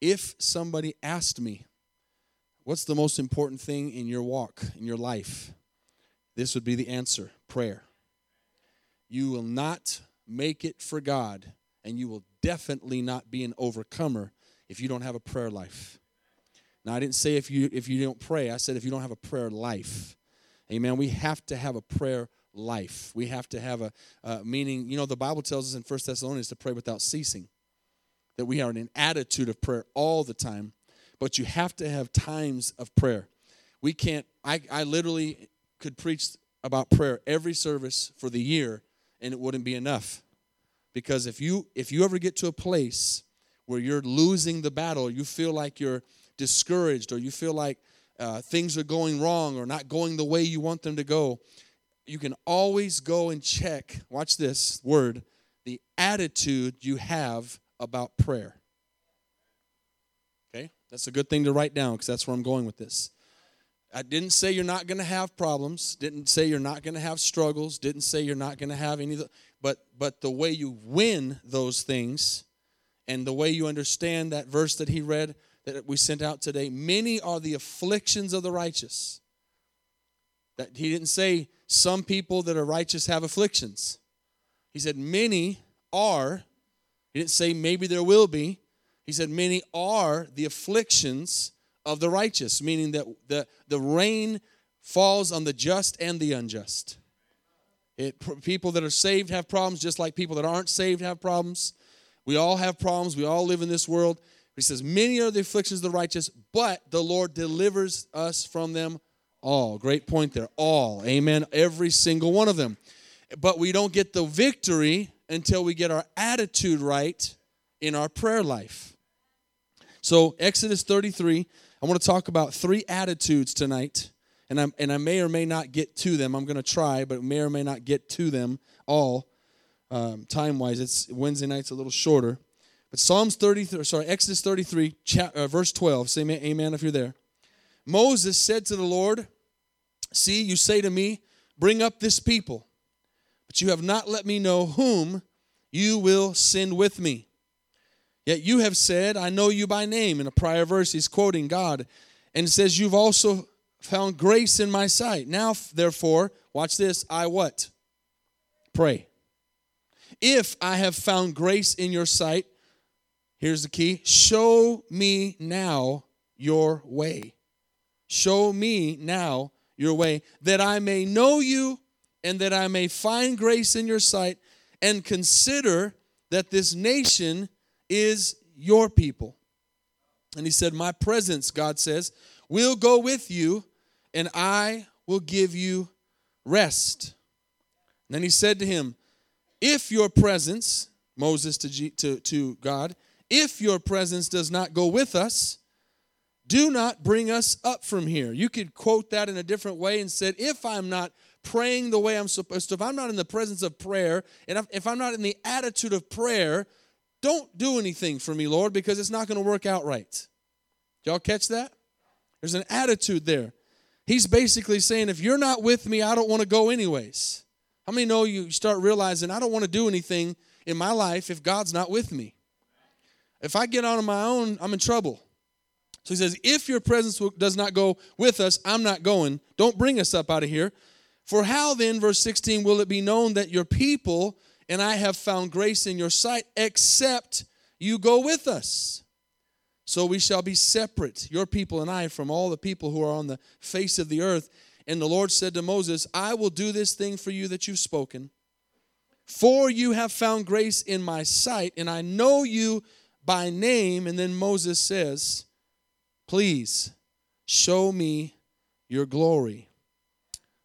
if somebody asked me, What's the most important thing in your walk, in your life? This would be the answer prayer. You will not make it for God, and you will definitely not be an overcomer if you don't have a prayer life. Now, I didn't say if you if you don't pray. I said if you don't have a prayer life. Amen. We have to have a prayer life. We have to have a uh, meaning. You know, the Bible tells us in First Thessalonians to pray without ceasing. That we are in an attitude of prayer all the time, but you have to have times of prayer. We can't. I I literally could preach about prayer every service for the year, and it wouldn't be enough. Because if you if you ever get to a place where you're losing the battle, you feel like you're discouraged, or you feel like uh, things are going wrong or not going the way you want them to go, you can always go and check, watch this word, the attitude you have about prayer. Okay? That's a good thing to write down because that's where I'm going with this. I didn't say you're not going to have problems, didn't say you're not going to have struggles, didn't say you're not going to have any but but the way you win those things and the way you understand that verse that he read that we sent out today, many are the afflictions of the righteous. That he didn't say some people that are righteous have afflictions. He said many are. He didn't say maybe there will be. He said many are the afflictions of the righteous, meaning that the, the rain falls on the just and the unjust. It, people that are saved have problems just like people that aren't saved have problems. We all have problems. We all live in this world. He says, Many are the afflictions of the righteous, but the Lord delivers us from them all. Great point there. All. Amen. Every single one of them. But we don't get the victory until we get our attitude right in our prayer life. So, Exodus 33, I want to talk about three attitudes tonight. And, i and I may or may not get to them. I'm going to try, but may or may not get to them all um, time wise. It's Wednesday night's a little shorter. But Psalms 33, sorry, Exodus 33, uh, verse 12, say amen if you're there. Moses said to the Lord, See, you say to me, Bring up this people, but you have not let me know whom you will send with me. Yet you have said, I know you by name. In a prior verse, he's quoting God, and says, You've also found grace in my sight. Now, therefore, watch this, I what? Pray. If I have found grace in your sight, Here's the key show me now your way. Show me now your way, that I may know you and that I may find grace in your sight and consider that this nation is your people. And he said, My presence, God says, will go with you and I will give you rest. And then he said to him, If your presence, Moses to, G, to, to God, if your presence does not go with us, do not bring us up from here. You could quote that in a different way and said, if I'm not praying the way I'm supposed to, if I'm not in the presence of prayer, and if I'm not in the attitude of prayer, don't do anything for me, Lord, because it's not going to work out right. Y'all catch that? There's an attitude there. He's basically saying, if you're not with me, I don't want to go anyways. How many know you start realizing I don't want to do anything in my life if God's not with me? If I get on my own, I'm in trouble. So he says, If your presence does not go with us, I'm not going. Don't bring us up out of here. For how then, verse 16, will it be known that your people and I have found grace in your sight, except you go with us? So we shall be separate, your people and I, from all the people who are on the face of the earth. And the Lord said to Moses, I will do this thing for you that you've spoken. For you have found grace in my sight, and I know you by name. And then Moses says, Please show me your glory.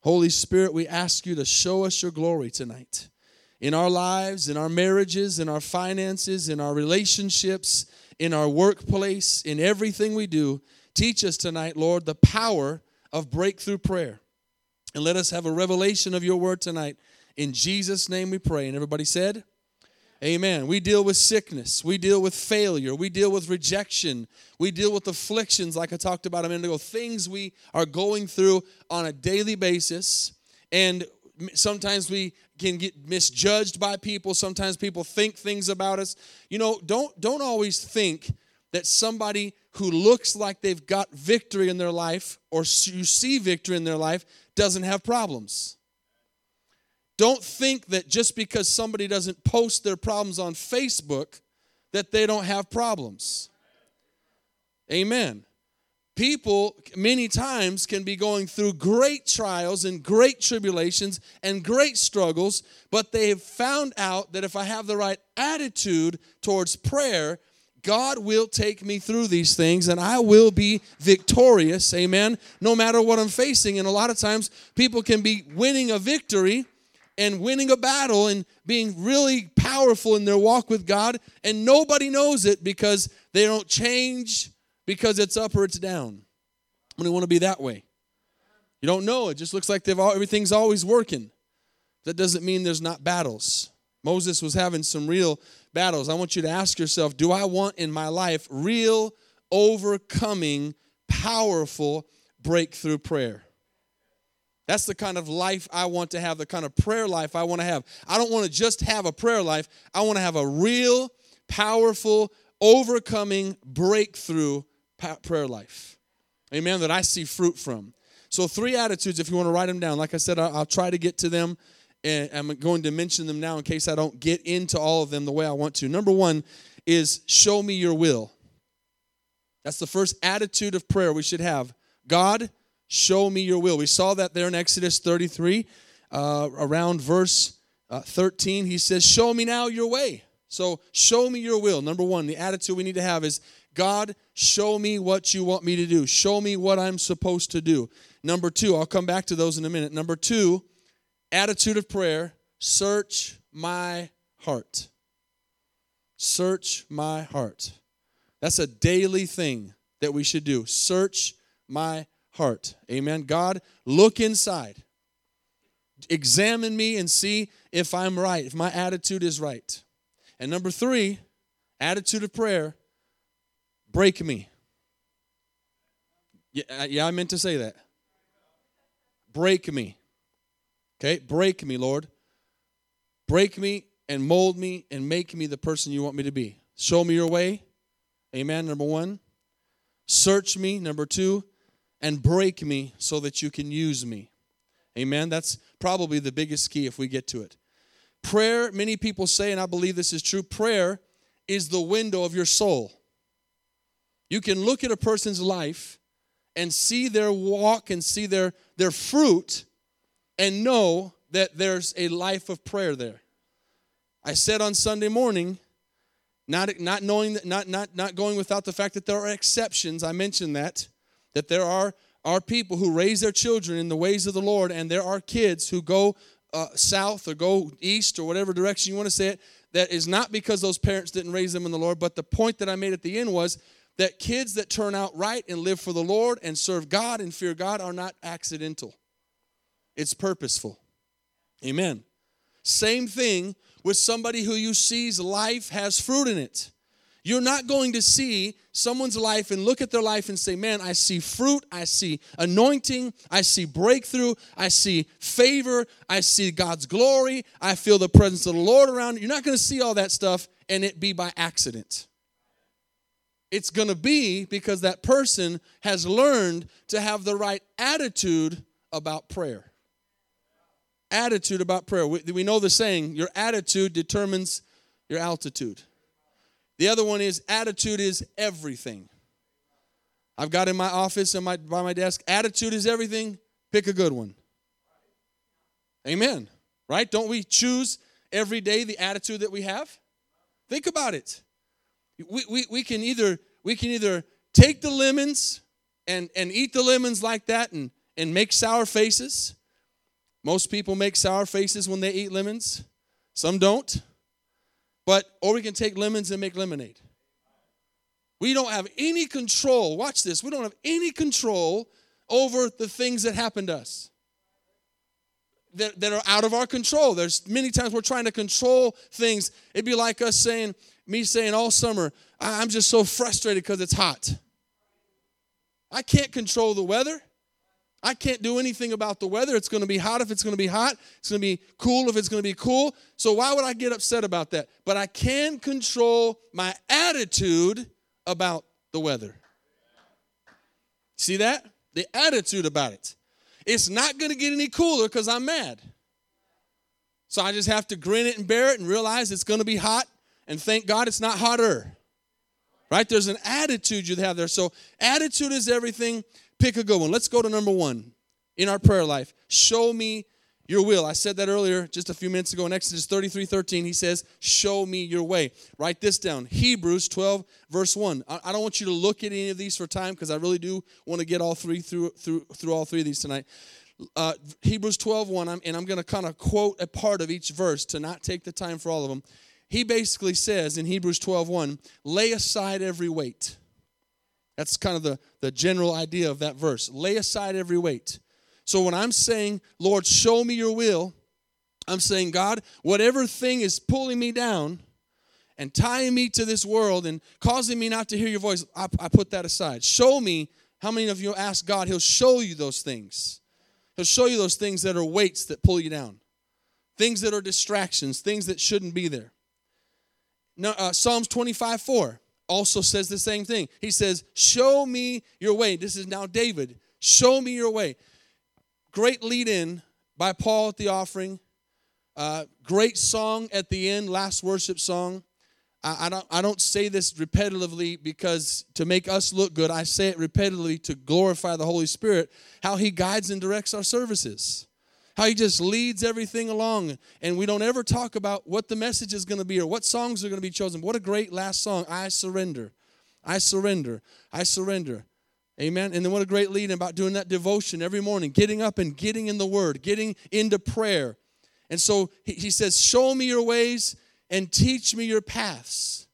Holy Spirit, we ask you to show us your glory tonight in our lives, in our marriages, in our finances, in our relationships, in our workplace, in everything we do. Teach us tonight, Lord, the power of breakthrough prayer. And let us have a revelation of your word tonight. In Jesus' name we pray. And everybody said, Amen. We deal with sickness. We deal with failure. We deal with rejection. We deal with afflictions, like I talked about a minute ago, things we are going through on a daily basis. And sometimes we can get misjudged by people. Sometimes people think things about us. You know, don't, don't always think that somebody who looks like they've got victory in their life or you see victory in their life doesn't have problems. Don't think that just because somebody doesn't post their problems on Facebook that they don't have problems. Amen. People many times can be going through great trials and great tribulations and great struggles, but they have found out that if I have the right attitude towards prayer, God will take me through these things and I will be victorious. Amen. No matter what I'm facing. And a lot of times people can be winning a victory and winning a battle and being really powerful in their walk with God, and nobody knows it because they don't change because it's up or it's down. I want to be that way. You don't know. It just looks like they've all, everything's always working. That doesn't mean there's not battles. Moses was having some real battles. I want you to ask yourself do I want in my life real, overcoming, powerful breakthrough prayer? That's the kind of life I want to have, the kind of prayer life I want to have. I don't want to just have a prayer life, I want to have a real, powerful, overcoming, breakthrough prayer life. Amen. That I see fruit from. So, three attitudes, if you want to write them down. Like I said, I'll, try to get to them, and I'm going to mention them now in case I don't get into all of them the way I want to. Number one is show me your will. That's the first attitude of prayer we should have. God, show me your will. We saw that there in Exodus 33, uh, around verse uh, 13. He says, Show me now your way. So, show me your will. Number one, the attitude we need to have is God, show me what you want me to do. Show me what I'm supposed to do. Number two, I'll come back to those in a minute. Number two, attitude of prayer search my heart. Search my heart. That's a daily thing that we should do. Search my heart. Amen. God, look inside. Examine me and see if I'm right, if my attitude is right. And number three, attitude of prayer break me. Yeah, uh, yeah, I meant to say that. Break me. Okay, break me, Lord. Break me and mold me and make me the person you want me to be. Show me your way. Amen. Number one. Search me. Number two. And break me so that you can use me. Amen. That's probably the biggest key if we get to it. Prayer, many people say, and I believe this is true, prayer is the window of your soul. You can look at a person's life and see their walk and see their, their fruit and know that there's a life of prayer there. I said on Sunday morning, not, not knowing that, not, not, not going without the fact that there are exceptions. I mentioned that, that there are, are people who raise their children in the ways of the Lord, and there are kids who go uh, south or go east or whatever direction you want to say it. That is not because those parents didn't raise them in the Lord, but the point that I made at the end was that kids that turn out right and live for the Lord and serve God and fear God are not accidental, it's purposeful. Amen. Same thing with somebody who you see's life has fruit in it. You're not going to see someone's life and look at their life and say, Man, I see fruit, I see anointing, I see breakthrough, I see favor, I see God's glory, I feel the presence of the Lord around. You're not going to see all that stuff and it be by accident. It's going to be because that person has learned to have the right attitude about prayer. Attitude about prayer. We, we know the saying, your attitude determines your altitude. The other one is attitude is everything. I've got in my office and my, by my desk, attitude is everything. Pick a good one. Amen. Right? Don't we choose every day the attitude that we have? Think about it we, we, we can either we can either take the lemons and, and eat the lemons like that and, and make sour faces. Most people make sour faces when they eat lemons. Some don't. But or we can take lemons and make lemonade. We don't have any control. Watch this. We don't have any control over the things that happen to us. That, that are out of our control. There's many times we're trying to control things. It'd be like us saying, me saying all summer, I'm just so frustrated because it's hot. I can't control the weather. I can't do anything about the weather. It's going to be hot if it's going to be hot. It's going to be cool if it's going to be cool. So why would I get upset about that? But I can control my attitude about the weather. See that? The attitude about it. It's not going to get any cooler because I'm mad. So I just have to grin it and bear it and realize it's going to be hot and thank God it's not hotter. Right? There's an attitude you have there. So attitude is everything. Pick a good one. Let's go to number one in our prayer life. Show me your will. I said that earlier just a few minutes ago in Exodus 33 13. He says, Show me your way. Write this down Hebrews 12, verse 1. I, don't want you to look at any of these for time because I really do want to get all three through, through, through all three of these tonight. Uh, Hebrews 12, 1, I'm, and I'm going to kind of quote a part of each verse to not take the time for all of them. He basically says in Hebrews 12, 1, lay aside every weight. That's kind of the, the general idea of that verse. Lay aside every weight so when I'm saying, Lord, show me your will, I'm saying, God, whatever thing is pulling me down and tying me to this world and causing me not to hear your voice, I, I put that aside. Show me. How many of you ask God? He'll show you those things. He'll show you those things that are weights that pull you down, things that are distractions, things that shouldn't be there. Now, uh, Psalms 25 4 also says the same thing. He says, Show me your way. This is now David. Show me your way. Great lead in by Paul at the offering. Uh, great song at the end, last worship song. I, I, don't, I don't say this repetitively because to make us look good. I say it repetitively to glorify the Holy Spirit, how He guides and directs our services, how He just leads everything along. And we don't ever talk about what the message is going to be or what songs are going to be chosen. What a great last song! I surrender. I surrender. I surrender. Amen. And then what a great lead about doing that devotion every morning, getting up and getting in the Word, getting into prayer. And so he, he says, Show me your ways and teach me your paths.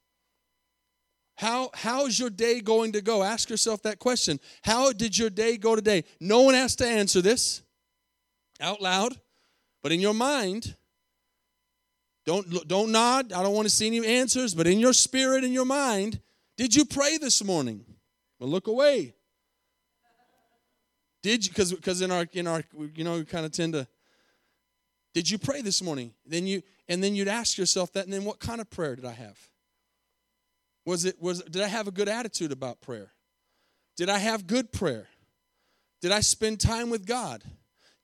How, how's your day going to go? Ask yourself that question. How did your day go today? No one has to answer this out loud, but in your mind, don't, don't nod. I don't want to see any answers, but in your spirit, in your mind, did you pray this morning? Well, look away. Did you because because in our in our you know we kind of tend to did you pray this morning? Then you and then you'd ask yourself that, and then what kind of prayer did I have? Was it was did I have a good attitude about prayer? Did I have good prayer? Did I spend time with God?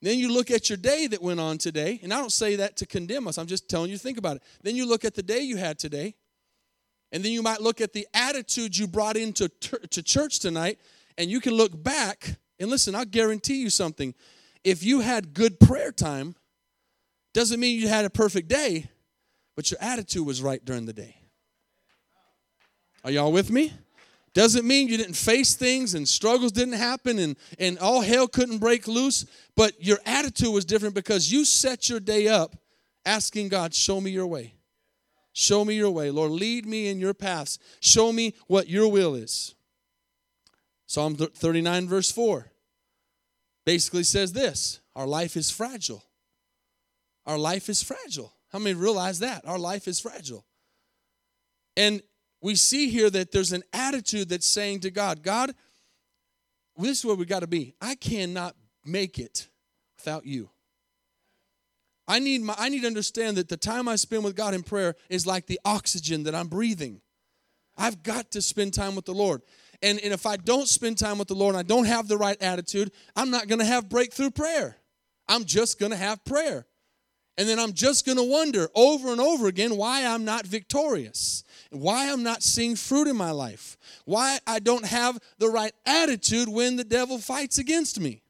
Then you look at your day that went on today, and I don't say that to condemn us. I'm just telling you to think about it. Then you look at the day you had today, and then you might look at the attitude you brought into to church tonight, and you can look back and listen, I'll guarantee you something. If you had good prayer time, doesn't mean you had a perfect day, but your attitude was right during the day. Are y'all with me? Doesn't mean you didn't face things and struggles didn't happen and, and all hell couldn't break loose, but your attitude was different because you set your day up asking God, Show me your way. Show me your way. Lord, lead me in your paths. Show me what your will is. Psalm 39, verse 4 basically says this Our life is fragile. Our life is fragile. How many realize that? Our life is fragile. And we see here that there's an attitude that's saying to God, God, this is where we got to be. I cannot make it without you. I need, my, I need to understand that the time I spend with God in prayer is like the oxygen that I'm breathing. I've got to spend time with the Lord. And, and if I don't spend time with the Lord and I don't have the right attitude, I'm not going to have breakthrough prayer. I'm just going to have prayer. And then I'm just going to wonder over and over again why I'm not victorious, why I'm not seeing fruit in my life, why I don't have the right attitude when the devil fights against me.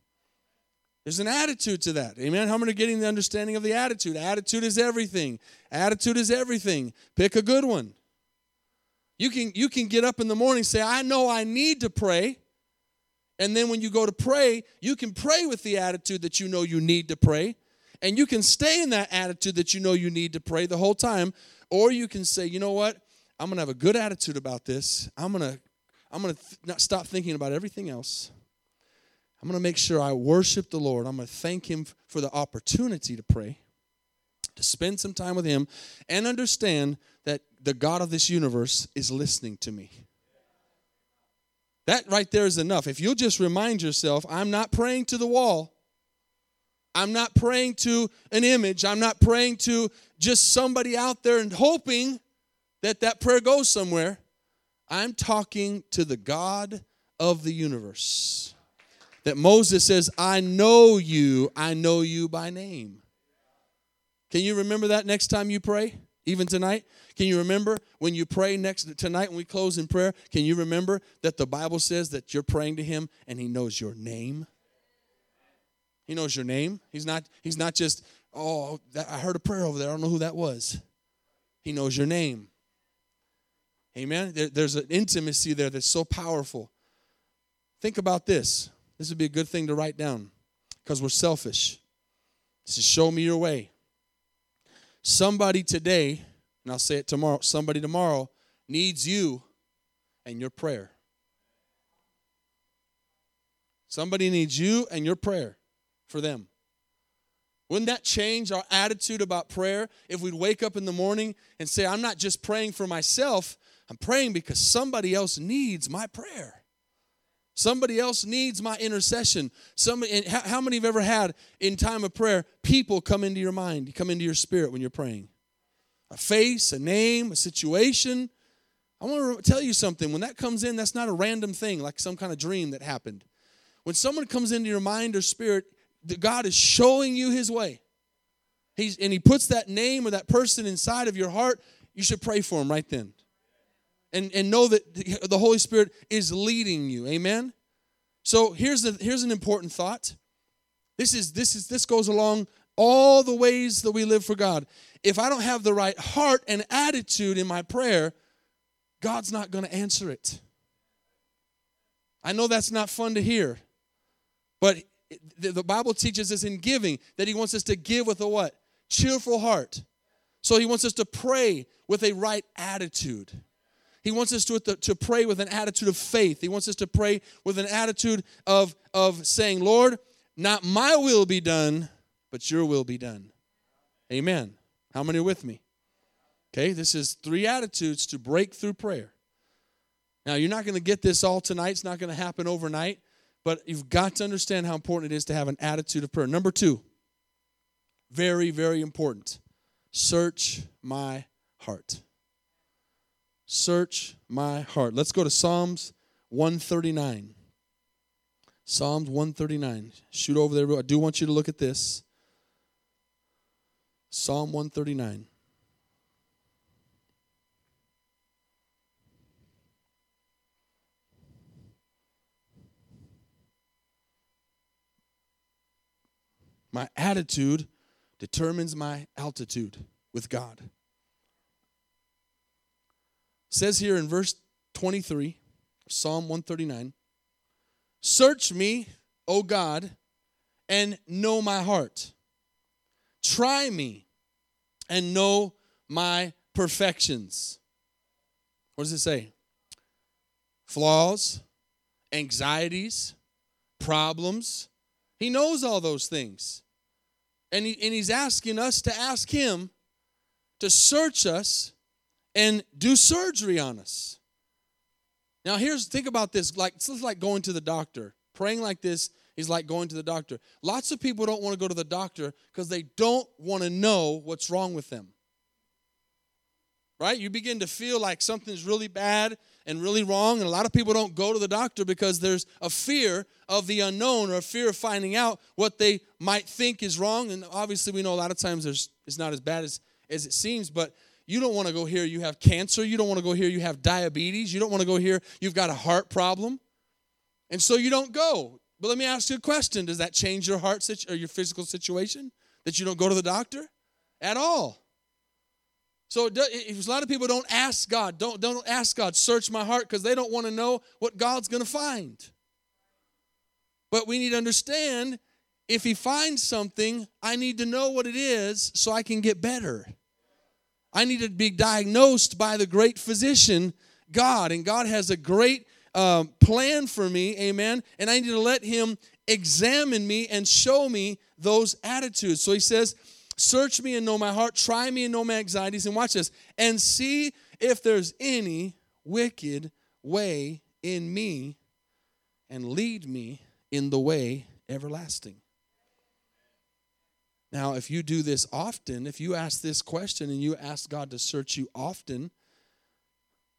There's an attitude to that. Amen. How many are getting the understanding of the attitude? Attitude is everything. Attitude is everything. Pick a good one. You can, you can get up in the morning say, I know I need to pray. And then when you go to pray, you can pray with the attitude that you know you need to pray. And you can stay in that attitude that you know you need to pray the whole time. Or you can say, you know what? I'm going to have a good attitude about this. I'm going to I'm going to th- not stop thinking about everything else. I'm going to make sure I worship the Lord. I'm going to thank Him for the opportunity to pray, to spend some time with Him, and understand that the God of this universe is listening to me. That right there is enough. If you'll just remind yourself, I'm not praying to the wall. I'm not praying to an image. I'm not praying to just somebody out there and hoping that that prayer goes somewhere. I'm talking to the God of the universe. That Moses says, I know you, I know you by name. Can you remember that next time you pray? Even tonight? Can you remember when you pray next tonight when we close in prayer? Can you remember that the Bible says that you're praying to him and he knows your name? He knows your name. He's not he's not just, "Oh, that, I heard a prayer over there. I don't know who that was." He knows your name. Amen. There, there's an intimacy there that's so powerful. Think about this. This would be a good thing to write down because we're selfish. This is show me your way. Somebody today, and I'll say it tomorrow, somebody tomorrow needs you and your prayer. Somebody needs you and your prayer for them. Wouldn't that change our attitude about prayer if we'd wake up in the morning and say, I'm not just praying for myself, I'm praying because somebody else needs my prayer. Somebody else needs my intercession. Somebody, how many have ever had in time of prayer people come into your mind, come into your spirit when you're praying? A face, a name, a situation. I want to tell you something. When that comes in, that's not a random thing like some kind of dream that happened. When someone comes into your mind or spirit, God is showing you his way. He's, and he puts that name or that person inside of your heart, you should pray for him right then and, and know that the Holy Spirit is leading you. Amen. So here's a, here's an important thought. This is this is this goes along all the ways that we live for God. If I don't have the right heart and attitude in my prayer, God's not going to answer it. I know that's not fun to hear, but the Bible teaches us in giving that He wants us to give with a what? Cheerful heart. So He wants us to pray with a right attitude. He wants us to, to pray with an attitude of faith. He wants us to pray with an attitude of, of saying, Lord, not my will be done, but your will be done. Amen. How many are with me? Okay, this is three attitudes to break through prayer. Now, you're not going to get this all tonight, it's not going to happen overnight, but you've got to understand how important it is to have an attitude of prayer. Number two, very, very important search my heart. Search my heart. Let's go to Psalms 139. Psalms 139. Shoot over there. I do want you to look at this. Psalm 139. My attitude determines my altitude with God says here in verse 23, Psalm 139, Search me, O God, and know my heart. Try me and know my perfections. What does it say? Flaws, anxieties, problems. He knows all those things. And, he, and he's asking us to ask him to search us and do surgery on us. Now, here's think about this. Like it's like going to the doctor. Praying like this is like going to the doctor. Lots of people don't want to go to the doctor because they don't want to know what's wrong with them. Right? You begin to feel like something's really bad and really wrong, and a lot of people don't go to the doctor because there's a fear of the unknown or a fear of finding out what they might think is wrong. And obviously, we know a lot of times there's it's not as bad as as it seems, but you don't want to go here, you have cancer. You don't want to go here, you have diabetes. You don't want to go here, you've got a heart problem. And so you don't go. But let me ask you a question Does that change your heart situ- or your physical situation that you don't go to the doctor? At all. So a lot of people don't ask God, don't, don't ask God, search my heart, because they don't want to know what God's going to find. But we need to understand if He finds something, I need to know what it is so I can get better. I need to be diagnosed by the great physician, God. And God has a great um, plan for me, amen. And I need to let Him examine me and show me those attitudes. So He says, Search me and know my heart, try me and know my anxieties, and watch this, and see if there's any wicked way in me, and lead me in the way everlasting. Now, if you do this often, if you ask this question and you ask God to search you often,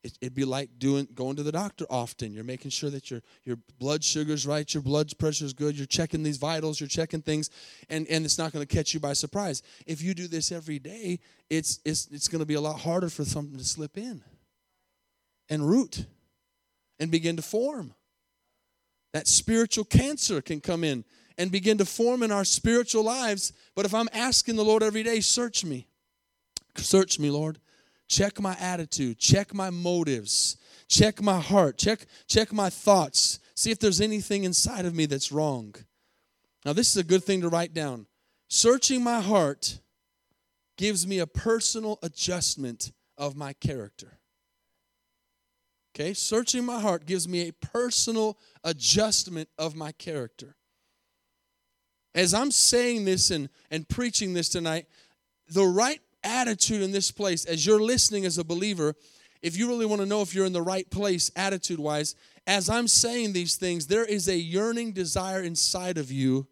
it, would be like doing going to the doctor often. You're making sure that your your blood sugar's right, your blood pressure's good. You're checking these vitals, you're checking things, and and it's not going to catch you by surprise. If you do this every day, it's it's it's going to be a lot harder for something to slip in and root and begin to form. That spiritual cancer can come in and begin to form in our spiritual lives. But if I'm asking the Lord every day, search me. Search me, Lord. Check my attitude, check my motives, check my heart, check check my thoughts. See if there's anything inside of me that's wrong. Now this is a good thing to write down. Searching my heart gives me a personal adjustment of my character. Okay, searching my heart gives me a personal adjustment of my character. As I'm saying this and, and preaching this tonight, the right attitude in this place, as you're listening as a believer, if you really want to know if you're in the right place attitude wise, as I'm saying these things, there is a yearning desire inside of you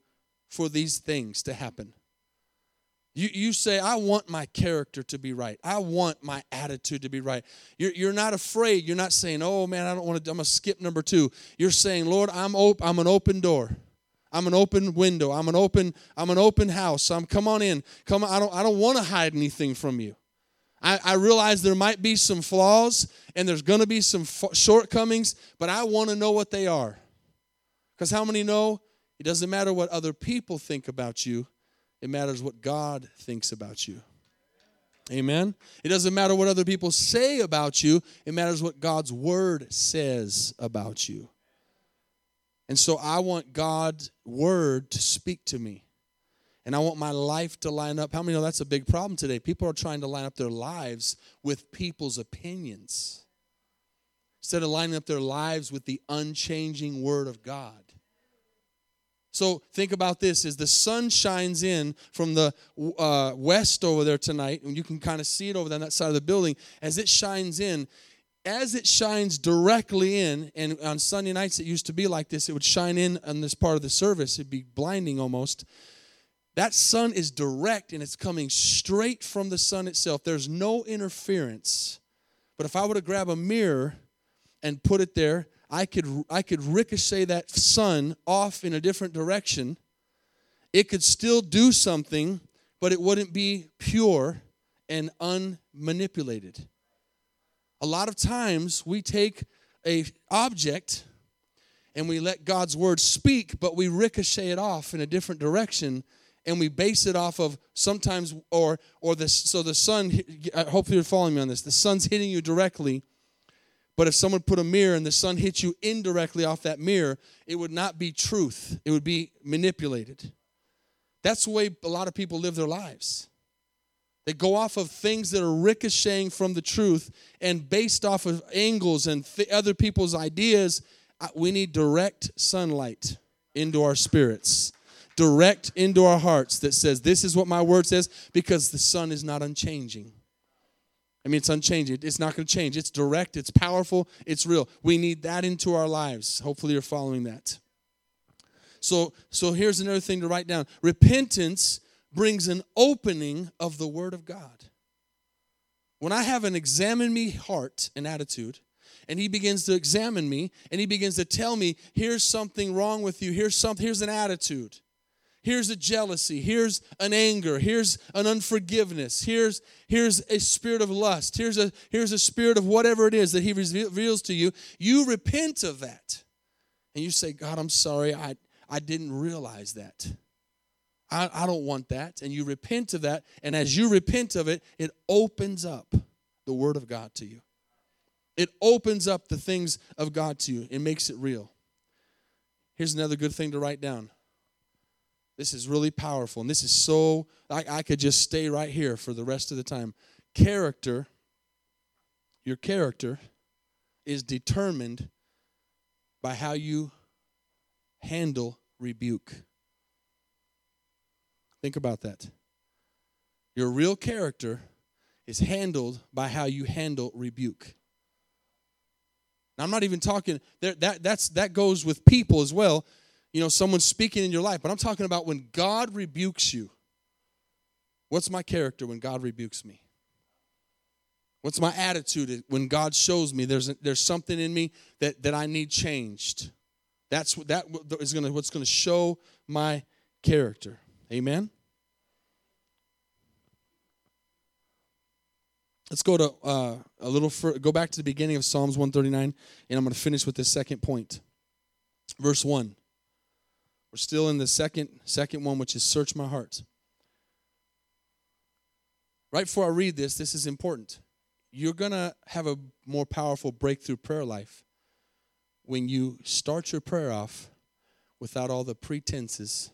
for these things to happen. You, you say, I want my character to be right. I want my attitude to be right. You're, you're not afraid. You're not saying, oh man, I don't want to, I'm going to skip number two. You're saying, Lord, I'm, op- I'm an open door. I'm an open window. I'm an open, I'm an open house. I'm come on in. Come on. I don't, I don't want to hide anything from you. I, I realize there might be some flaws and there's going to be some f- shortcomings, but I want to know what they are. Because how many know it doesn't matter what other people think about you, it matters what God thinks about you. Amen. It doesn't matter what other people say about you, it matters what God's word says about you. And so I want God's word to speak to me. And I want my life to line up. How many know that's a big problem today? People are trying to line up their lives with people's opinions instead of lining up their lives with the unchanging word of God. So think about this: as the sun shines in from the uh, west over there tonight, and you can kind of see it over there on that side of the building. As it shines in, as it shines directly in, and on Sunday nights it used to be like this, it would shine in on this part of the service. It'd be blinding almost. That sun is direct and it's coming straight from the sun itself. There's no interference. But if I were to grab a mirror and put it there I could I could ricochet that sun off in a different direction. It could still do something, but it wouldn't be pure and unmanipulated. A lot of times we take a object and we let God's word speak, but we ricochet it off in a different direction and we base it off of sometimes or or this so the sun hopefully you're following me on this the sun's hitting you directly but if someone put a mirror and the sun hit you indirectly off that mirror, it would not be truth, it would be manipulated. That's the way a lot of people live their lives. They go off of things that are ricocheting from the truth and based off of angles and th- other people's ideas. We need direct sunlight into our spirits, direct into our hearts that says, This is what my word says, because the sun is not unchanging. I mean, it's unchanging. It's not going to change. It's direct, it's powerful, it's real. We need that into our lives. Hopefully, you're following that. So, so here's another thing to write down repentance brings an opening of the Word of God. When I have an examine me heart and attitude, and he begins to examine me and he begins to tell me here's something wrong with you. Here's something here's an attitude. Here's a jealousy. Here's an anger. Here's an unforgiveness. Here's here's a spirit of lust. Here's a here's a spirit of whatever it is that he reveals to you. You repent of that. And you say god i'm sorry. I i didn't realize that I, I don't want that and you repent of that and as you repent of it it opens up the word of god to you it opens up the things of god to you it makes it real here's another good thing to write down this is really powerful. And this is so, I, I could just stay right here for the rest of the time. Character, your character is determined by how you handle rebuke. Think about that. Your real character is handled by how you handle rebuke. Now, I'm not even talking there, that that's that goes with people as well you know, someone speaking in your life, but I'm talking about when God rebukes you. What's my character when God rebukes me? What's my attitude when God shows me there's there's something in me that that I need changed? That's that is going to what's going to show my character. Amen. Let's go to uh, a little further, go back to the beginning of Psalms 139, and I'm going to finish with this second point. Verse 1. We're still in the second second one, which is search my heart. Right before I read this, this is important. You're going to have a more powerful breakthrough prayer life when you start your prayer off without all the pretenses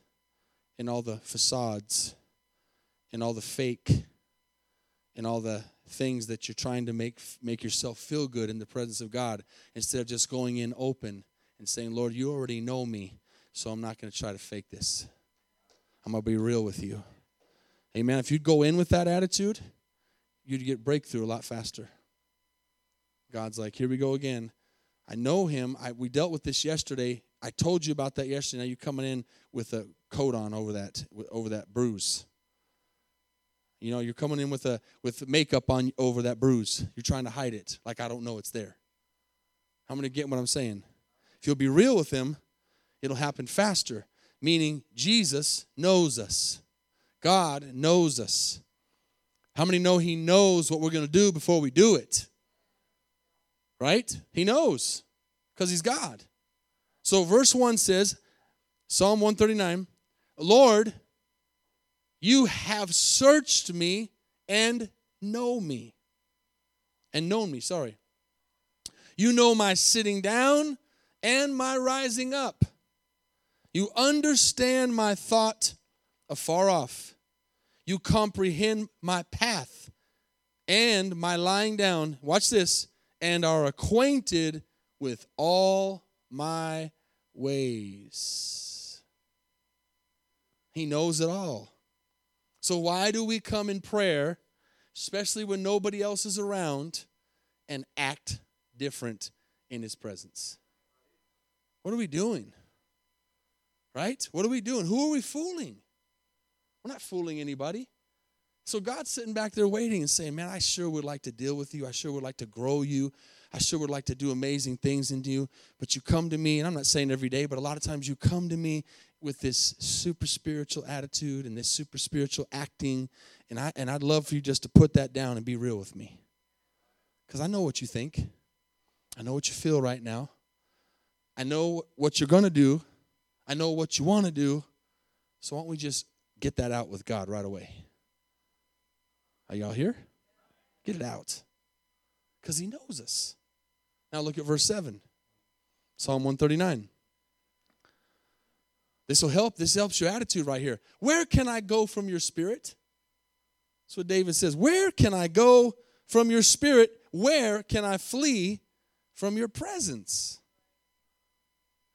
and all the facades and all the fake and all the things that you're trying to make make yourself feel good in the presence of God instead of just going in open and saying, "Lord, you already know me, so I'm not going to try to fake this. I'm going to be real with you." Amen. If you'd go in with that attitude, you'd get breakthrough a lot faster. God's like, "Here we go again. I know him. I, we dealt with this yesterday. I told you about that yesterday. Now you're coming in with a coat on over that over that bruise. You know, you're coming in with a with makeup on over that bruise. You're trying to hide it, like I don't know it's there. How many get what I'm saying? If you'll be real with him, it'll happen faster. Meaning Jesus knows us. God knows us. How many know he knows what we're going to do before we do it? Right? He knows because he's God. So verse 1 says, Psalm 139, Lord, you have searched me and know me. And known me, sorry. You know my sitting down and my rising up. You understand my thought afar off. You comprehend my path and my lying down. Watch this. And are acquainted with all my ways. He knows it all. So, why do we come in prayer, especially when nobody else is around, and act different in His presence? What are we doing? Right? What are we doing? Who are we fooling? We're not fooling anybody. So God's sitting back there waiting and saying, Man, I sure would like to deal with you. I sure would like to grow you. I sure would like to do amazing things in you. But you come to me, and I'm not saying every day, but a lot of times you come to me with this super spiritual attitude and this super spiritual acting. And, I, and I'd love for you just to put that down and be real with me. Because I know what you think, I know what you feel right now, I know what you're going to do, I know what you want to do. So why don't we just get that out with God right away? Are y'all here? Get it out. Because He knows us. Now look at verse 7, Psalm 139. This will help. This helps your attitude right here. Where can I go from your spirit? That's what David says. Where can I go from your spirit? Where can I flee from your presence?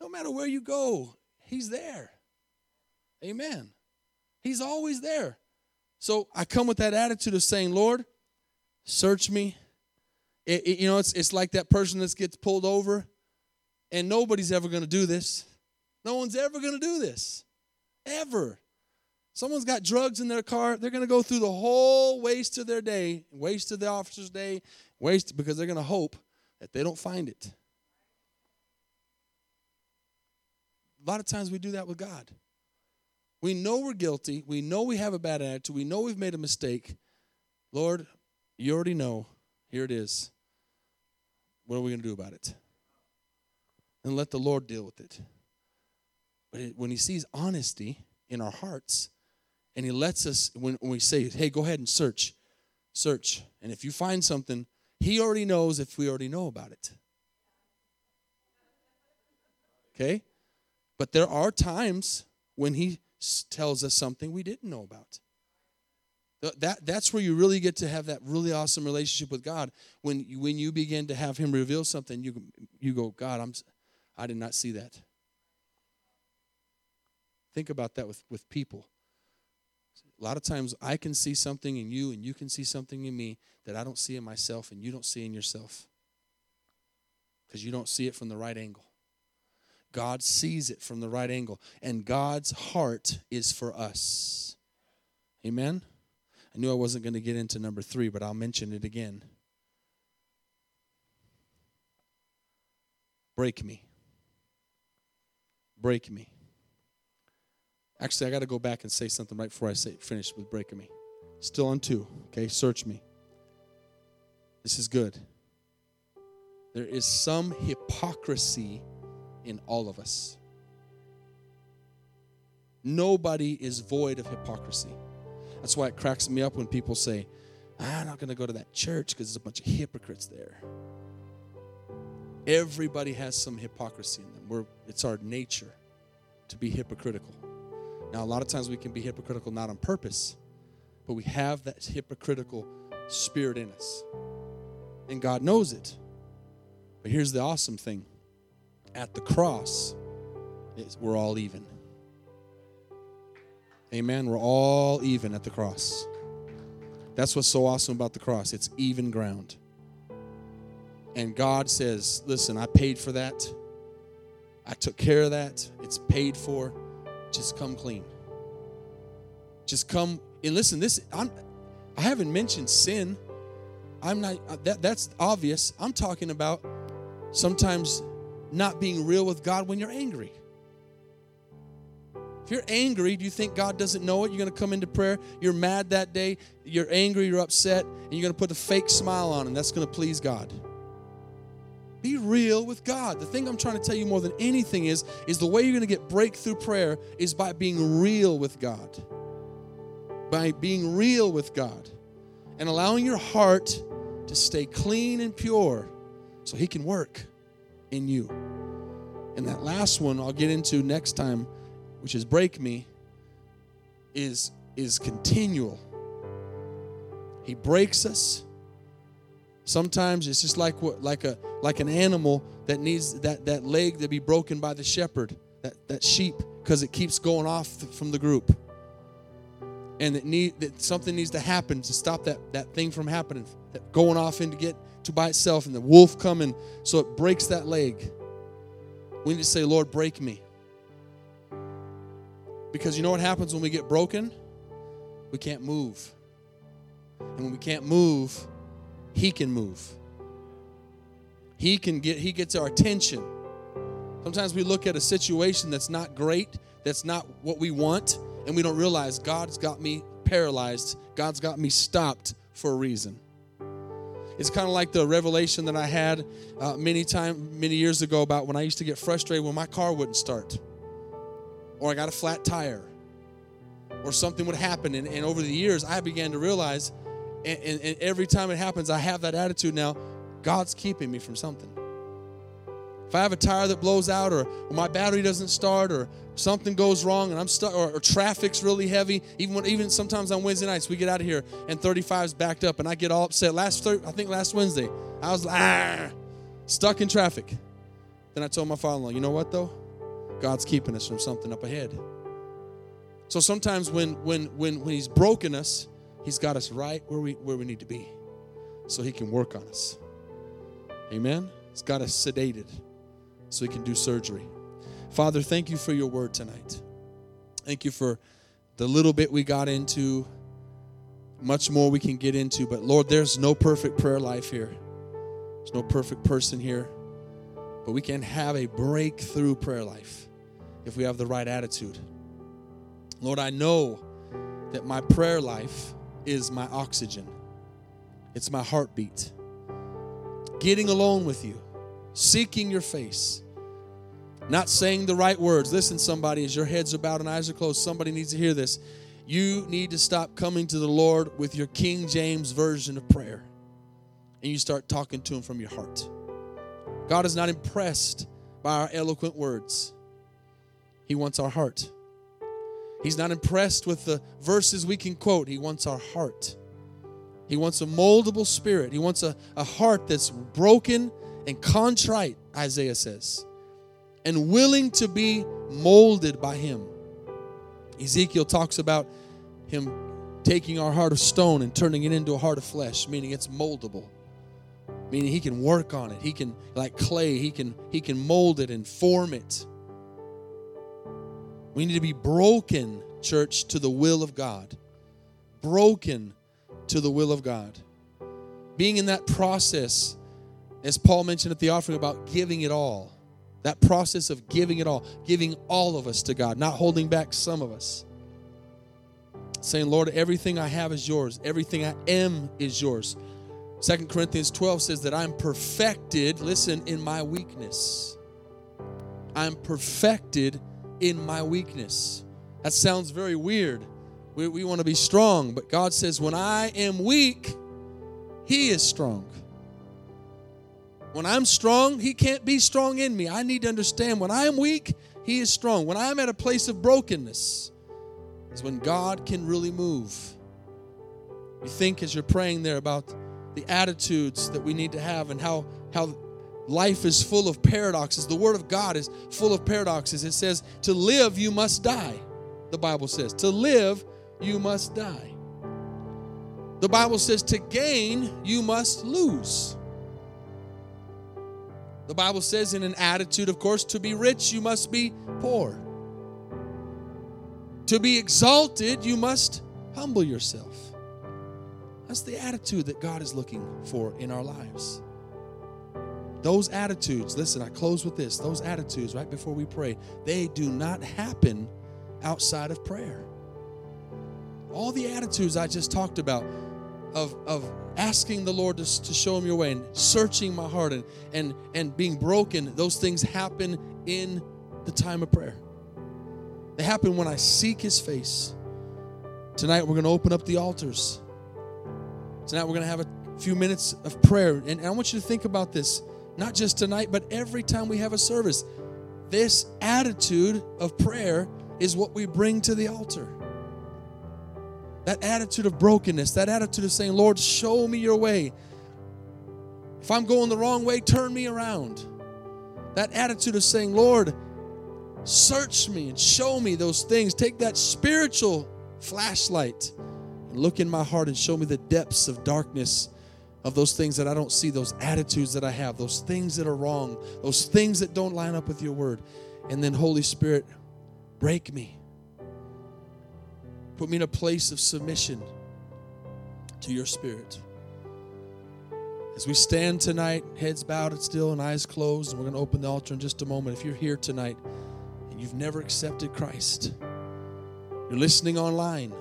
No matter where you go, He's there. Amen. He's always there. So I come with that attitude of saying, Lord, search me. It, it, you know, it's, it's like that person that gets pulled over, and nobody's ever going to do this. No one's ever going to do this. Ever. Someone's got drugs in their car, they're going to go through the whole waste of their day, waste of the officer's day, waste because they're going to hope that they don't find it. A lot of times we do that with God. We know we're guilty. We know we have a bad attitude. We know we've made a mistake. Lord, you already know. Here it is. What are we going to do about it? And let the Lord deal with it. But when he sees honesty in our hearts, and he lets us, when, when we say, hey, go ahead and search, search. And if you find something, he already knows if we already know about it. Okay? But there are times when he tells us something we didn't know about. That, that's where you really get to have that really awesome relationship with God. When, when you begin to have Him reveal something, you, you go, God, I'm, I did not see that. Think about that with, with people. A lot of times I can see something in you and you can see something in me that I don't see in myself and you don't see in yourself because you don't see it from the right angle. God sees it from the right angle, and God's heart is for us. Amen? I knew I wasn't going to get into number three, but I'll mention it again. Break me. Break me. Actually, I got to go back and say something right before I say finish with breaking me. Still on two. Okay, search me. This is good. There is some hypocrisy in all of us. Nobody is void of hypocrisy. That's why it cracks me up when people say, I'm not going to go to that church because there's a bunch of hypocrites there. Everybody has some hypocrisy in them. We're, it's our nature to be hypocritical. Now, a lot of times we can be hypocritical not on purpose, but we have that hypocritical spirit in us. And God knows it. But here's the awesome thing at the cross, we're all even. Amen. We're all even at the cross. That's what's so awesome about the cross. It's even ground. And God says, Listen, I paid for that. I took care of that. It's paid for. Just come clean. Just come and listen. This I'm, I haven't mentioned sin. I'm not. Uh, that, that's obvious. I'm talking about sometimes not being real with God when you're angry. If you're angry, do you think God doesn't know it? You're going to come into prayer, you're mad that day, you're angry, you're upset, and you're going to put a fake smile on, and that's going to please God. Be real with God. The thing I'm trying to tell you more than anything is, is the way you're going to get breakthrough prayer is by being real with God. By being real with God and allowing your heart to stay clean and pure so He can work in you. And that last one I'll get into next time which is break me, is, is continual. He breaks us. Sometimes it's just like what like a like an animal that needs that, that leg to be broken by the shepherd, that, that sheep, because it keeps going off from the group. And it need that something needs to happen to stop that, that thing from happening, that going off and to get to by itself, and the wolf coming, so it breaks that leg. We need to say, Lord, break me. Because you know what happens when we get broken? We can't move. And when we can't move, he can move. He can get he gets our attention. Sometimes we look at a situation that's not great, that's not what we want, and we don't realize God's got me paralyzed. God's got me stopped for a reason. It's kind of like the revelation that I had uh, many time many years ago about when I used to get frustrated when my car wouldn't start or I got a flat tire, or something would happen. And, and over the years, I began to realize, and, and, and every time it happens, I have that attitude now God's keeping me from something. If I have a tire that blows out, or, my battery doesn't start, or something goes wrong, and I'm stuck, or, or, traffic's really heavy, even when even sometimes on Wednesday nights we get out of here and 35's backed up, and I get all upset. Last I think last Wednesday, I was ah, stuck in traffic. Then I told my father-in-law, you know what though? God's keeping us from something up ahead. So sometimes when when when when He's broken us, He's got us right where we where we need to be, so He can work on us. Amen. He's got us sedated, so He can do surgery. Father, thank you for your word tonight. Thank you for the little bit we got into. Much more we can get into, but Lord, there's no perfect prayer life here. There's no perfect person here, but we can have a breakthrough prayer life if we have the right attitude. Lord, I know that my prayer life is my oxygen, it's my heartbeat. Getting alone with you, seeking your face, not saying the right words. Listen, somebody, as your heads are bowed and eyes are closed, somebody needs to hear this. You need to stop coming to the Lord with your King James version of prayer and you start talking to Him from your heart. God is not impressed by our eloquent words. He wants our heart. He's not impressed with the verses we can quote. He wants our heart. He wants a moldable spirit. He wants a, a heart that's broken and contrite, Isaiah says, and willing to be molded by Him. Ezekiel talks about Him taking our heart of stone and turning it into a heart of flesh, meaning it's moldable meaning he can work on it he can like clay he can he can mold it and form it we need to be broken, church, to the will of God. Broken to the will of God. Being in that process, as Paul mentioned at the offering about giving it all. That process of giving it all, giving all of us to God, not holding back some of us. Saying, Lord, everything I have is yours, everything I am is yours. Second Corinthians 12 says that I'm perfected, listen, in my weakness. I'm perfected in my weakness. That sounds very weird. We, we want to be strong, but God says, when I am weak, He is strong. When I'm strong, He can't be strong in me. I need to understand when I am weak, He is strong. When I'm at a place of brokenness, is when God can really move. You think as you're praying there about the attitudes that we need to have and how, how life is full of paradoxes. The Word of God is full of paradoxes. It says, To live, you must die, the Bible says. To live, you must die. The Bible says, To gain, you must lose. The Bible says, in an attitude, of course, to be rich, you must be poor. To be exalted, you must humble yourself. That's the attitude that God is looking for in our lives. Those attitudes, listen, I close with this. Those attitudes, right before we pray, they do not happen outside of prayer. All the attitudes I just talked about of, of asking the Lord to, to show him your way and searching my heart and, and, and being broken, those things happen in the time of prayer. They happen when I seek his face. Tonight we're going to open up the altars. Tonight we're going to have a few minutes of prayer. And I want you to think about this, not just tonight, but every time we have a service. This attitude of prayer is what we bring to the altar. That attitude of brokenness, that attitude of saying, Lord, show me your way. If I'm going the wrong way, turn me around. That attitude of saying, Lord, search me and show me those things. Take that spiritual flashlight and look in my heart and show me the depths of darkness of those things that I don't see, those attitudes that I have, those things that are wrong, those things that don't line up with your word. And then, Holy Spirit, break me Put me in a place of submission to your spirit. As we stand tonight, heads bowed still and eyes closed, and we're going to open the altar in just a moment. If you're here tonight and you've never accepted Christ, you're listening online,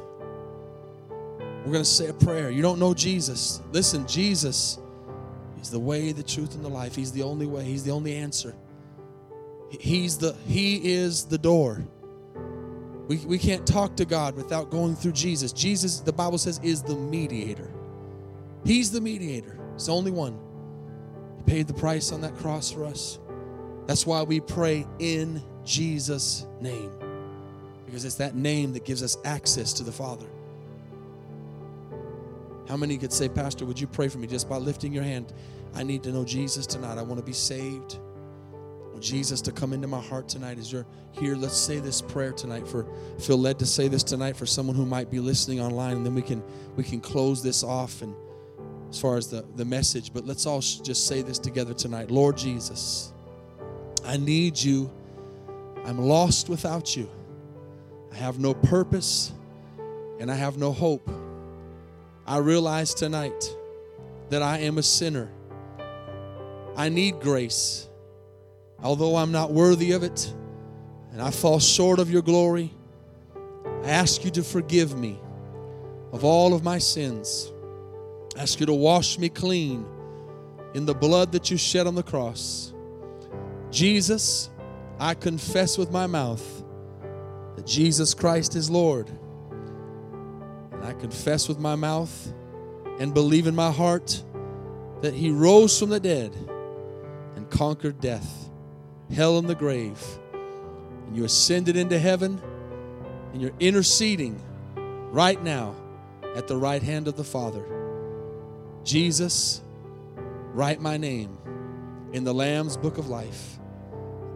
we're going to say a prayer. You don't know Jesus. Listen, Jesus is the way, the truth, and the life. He's the only way, He's the only answer. He's the He is the door. We, we can't talk to God without going through Jesus. Jesus, the Bible says, is the mediator. He's the mediator. He's the only one. He paid the price on that cross for us. That's why we pray in Jesus' name. Because it's that name that gives us access to the Father. How many could say, Pastor, would you pray for me just by lifting your hand? I need to know Jesus tonight. I want to be saved. Jesus to come into my heart tonight as you're here. Let's say this prayer tonight for feel led to say this tonight for someone who might be listening online, and then we can we can close this off and as far as the, the message, but let's all just say this together tonight. Lord Jesus, I need you. I'm lost without you. I have no purpose and I have no hope. I realize tonight that I am a sinner. I need grace although I'm not worthy of it and I fall short of your glory, I ask you to forgive me of all of my sins. I ask you to wash me clean in the blood that you shed on the cross. Jesus, I confess with my mouth that Jesus Christ is Lord. And I confess with my mouth and believe in my heart that he rose from the dead and conquered death hell, and the grave. And you ascended into heaven, and you're interceding right now at the right hand of the Father. Jesus, write my name in the Lamb's book of life.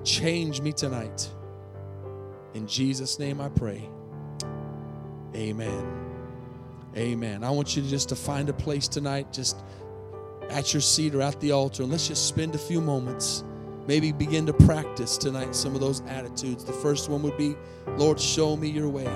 Change me tonight. In Jesus' name I pray. Amen. Amen. I want you to just to find a place tonight, just at your seat or at the altar, and let's just spend a few moments maybe begin to practice tonight some of those attitudes. The first one would be, Lord, show me your way.